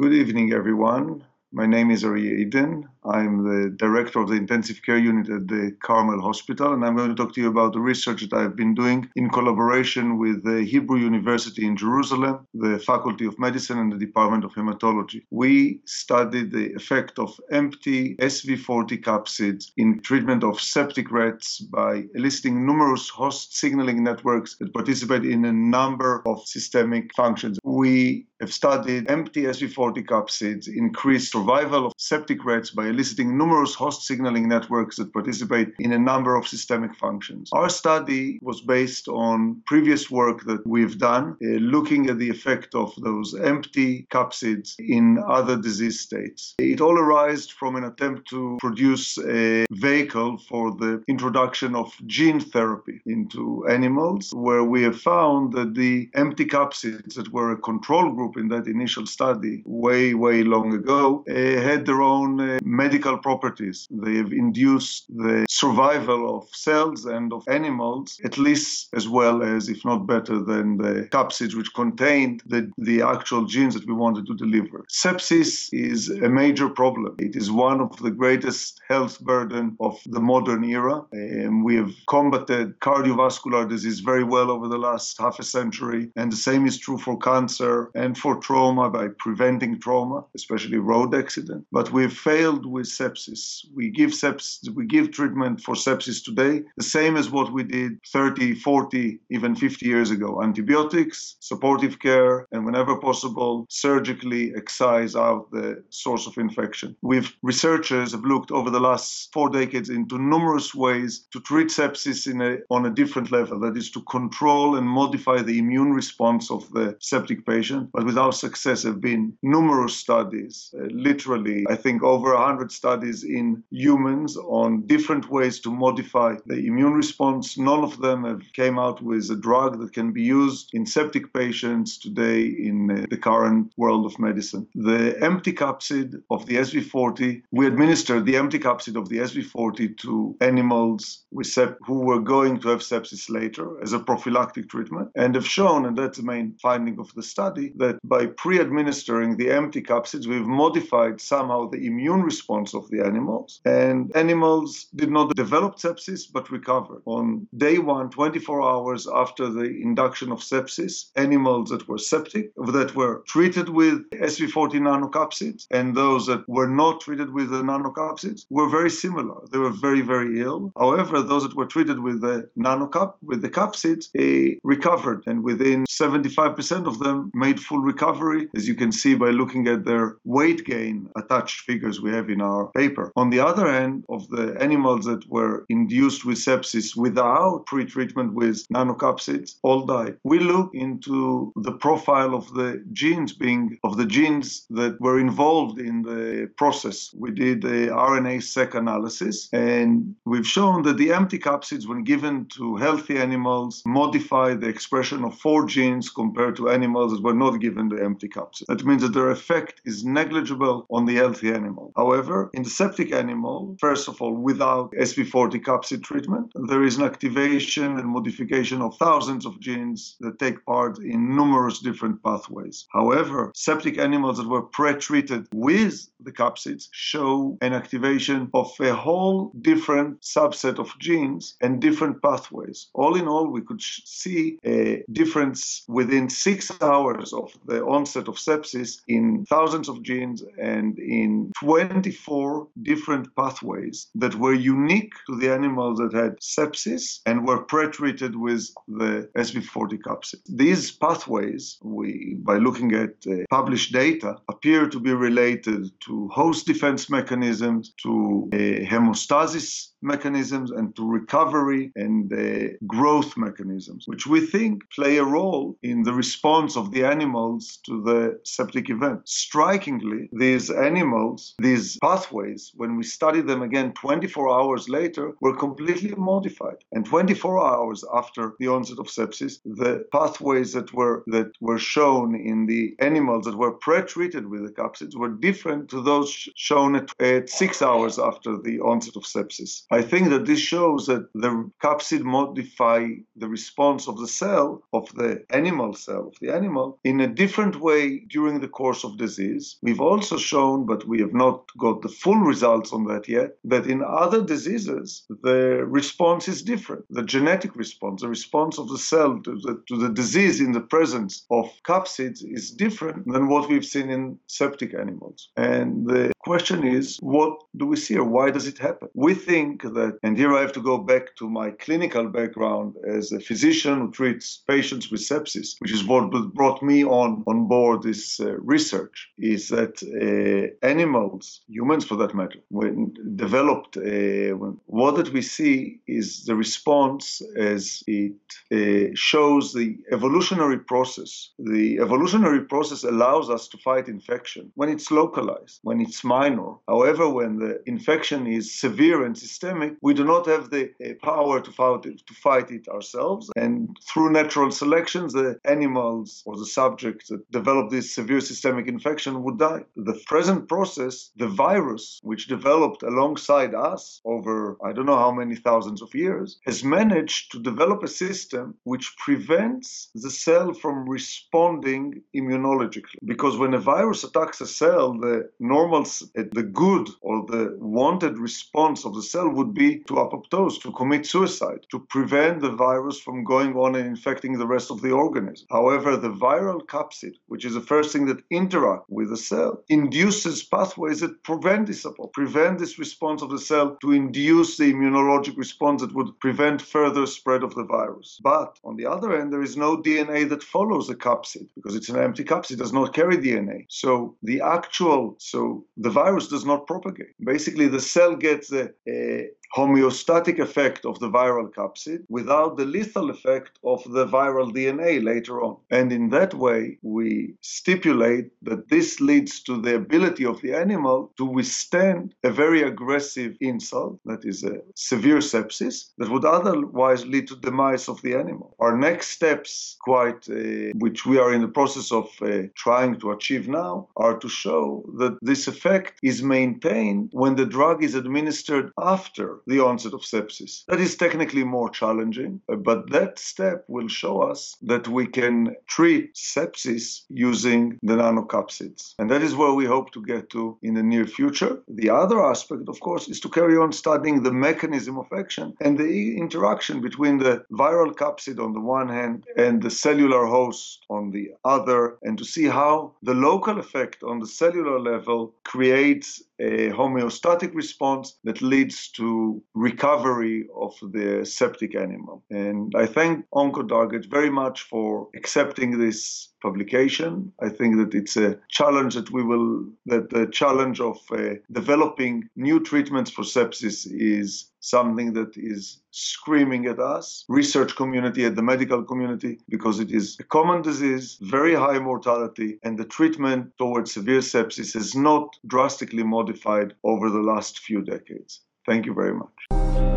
Good evening, everyone. My name is Ari Eden. I'm the director of the intensive care unit at the Carmel Hospital, and I'm going to talk to you about the research that I've been doing in collaboration with the Hebrew University in Jerusalem, the Faculty of Medicine, and the Department of Hematology. We studied the effect of empty SV40 capsids in treatment of septic rats by eliciting numerous host signaling networks that participate in a number of systemic functions. We have studied empty SV40 capsids increase survival of septic rats by eliciting numerous host signaling networks that participate in a number of systemic functions. Our study was based on previous work that we've done, uh, looking at the effect of those empty capsids in other disease states. It all arose from an attempt to produce a vehicle for the introduction of gene therapy into animals, where we have found that the empty capsids that were a control group in that initial study way, way long ago uh, had their own uh, medical properties. They have induced the survival of cells and of animals, at least as well as, if not better than the capsids which contained the, the actual genes that we wanted to deliver. Sepsis is a major problem. It is one of the greatest health burden of the modern era. And we have combated cardiovascular disease very well over the last half a century. And the same is true for cancer and for trauma by preventing trauma, especially road accident. But we've failed with sepsis. We give sepsis, we give treatment for sepsis today, the same as what we did 30, 40, even 50 years ago. Antibiotics, supportive care, and whenever possible, surgically excise out the source of infection. We've researchers have looked over the last four decades into numerous ways to treat sepsis in a, on a different level. That is to control and modify the immune response of the septic patient, but without success have been numerous studies, uh, literally, I think over 100 studies in humans on different ways to modify the immune response. None of them have came out with a drug that can be used in septic patients today in uh, the current world of medicine. The empty capsid of the SV40, we administered the empty capsid of the SV40 to animals sep- who were going to have sepsis later as a prophylactic treatment and have shown, and that's the main finding of the study, that by pre-administering the empty capsids, we've modified somehow the immune response of the animals. And animals did not develop sepsis but recovered. On day one, 24 hours after the induction of sepsis, animals that were septic, that were treated with SV40 nanocapsids, and those that were not treated with the nanocapsids were very similar. They were very, very ill. However, those that were treated with the nanocap, with the capsids, they recovered. And within 75% of them made full recovery, as you can see by looking at their weight gain attached figures we have in our paper. On the other hand, of the animals that were induced with sepsis without pre-treatment with nanocapsids, all died. We look into the profile of the genes being of the genes that were involved in the process. We did a RNA seq analysis, and we've shown that the empty capsids, when given to healthy animals, modify the expression of four genes compared to animals that were not given the empty capsid. That means that their effect is negligible on the healthy animal. However, in the septic animal, first of all, without SP40 capsid treatment, there is an activation and modification of thousands of genes that take part in numerous different pathways. However, septic animals that were pre-treated with the capsids show an activation of a whole different subset of genes and different pathways. All in all, we could see a difference within six hours of the onset of sepsis in thousands of genes and in 24 different pathways that were unique to the animals that had sepsis and were pre-treated with the SV40 capsid. These pathways, we, by looking at uh, published data, appear to be related to host defense mechanisms, to uh, hemostasis mechanisms and to recovery and uh, growth mechanisms, which we think play a role in the response of the animals to the septic event. Strikingly, these animals, these pathways, when we studied them again 24 hours later, were completely modified. And 24 hours after the onset of sepsis, the pathways that were that were shown in the animals that were pre-treated with the capsids were different to those shown at, at six hours after the onset of sepsis. I think that this shows that the capsid modify the response of the cell, of the animal cell, of the animal, in a different way during the course of disease. We've also shown, but we have not got the full results on that yet, that in other diseases, the response is different. The genetic response, the response of the cell to the, to the disease in the presence of capsids is different than what we've seen in septic animals. And the question is, what do we see or why does it happen? We think that, and here I have to go back to my clinical background as a physician who treats patients with sepsis, which is what brought me on, on board this uh, research, is that uh, animals, humans for that matter, when developed, uh, what that we see is the response as it uh, shows the evolutionary process. The evolutionary process allows us to fight infection when it's localized, when it's minor. However, when the infection is severe and systemic, we do not have the uh, power to fight, it, to fight it ourselves. And through natural selections, the animals or the subjects that develop this severe systemic infection would die. The present process, the virus, which developed alongside us over I don't know how many thousands of years, has managed to develop a system which prevents the cell from responding immunologically. Because when a virus attacks a cell, the normal the good or the wanted response of the cell would be to apoptose, to commit suicide, to prevent the virus from going on and infecting the rest of the organism. However, the viral capsid, which is the first thing that interact with the cell, induces pathways that prevent this prevent this response of the cell to induce the immunologic response that would prevent further spread of the virus. But on the other end, there is no DNA that follows the capsid because it's an empty capsid, it does not carry DNA. So the actual, so the virus does not propagate. Basically, the cell gets a, a homeostatic effect of the viral capsid without the lethal effect of the viral DNA later on. And in that way, we stipulate that this leads to the ability of the animal to withstand a very aggressive insult, that is a severe sepsis, that would otherwise lead to demise of the animal. Our next steps, quite uh, which we are in the process of uh, trying to achieve now, are to show that this effect is maintained when the drug is administered after the onset of sepsis. That is technically more challenging, but that step will show us that we can treat sepsis using the nanocapsids. And that is where we hope to get to in the near future. The other aspect, of course, is to carry on studying the mechanism of action and the interaction between the viral capsid on the one hand and the cellular host on the other, and to see how the local effect on the cellular level creates a homeostatic response that leads to recovery of the septic animal. And I thank OncoTarget very much for accepting this publication. I think that it's a challenge that we will, that the challenge of uh, developing new treatments for sepsis is something that is screaming at us, research community, at the medical community, because it is a common disease, very high mortality, and the treatment towards severe sepsis is not drastically modified over the last few decades. Thank you very much.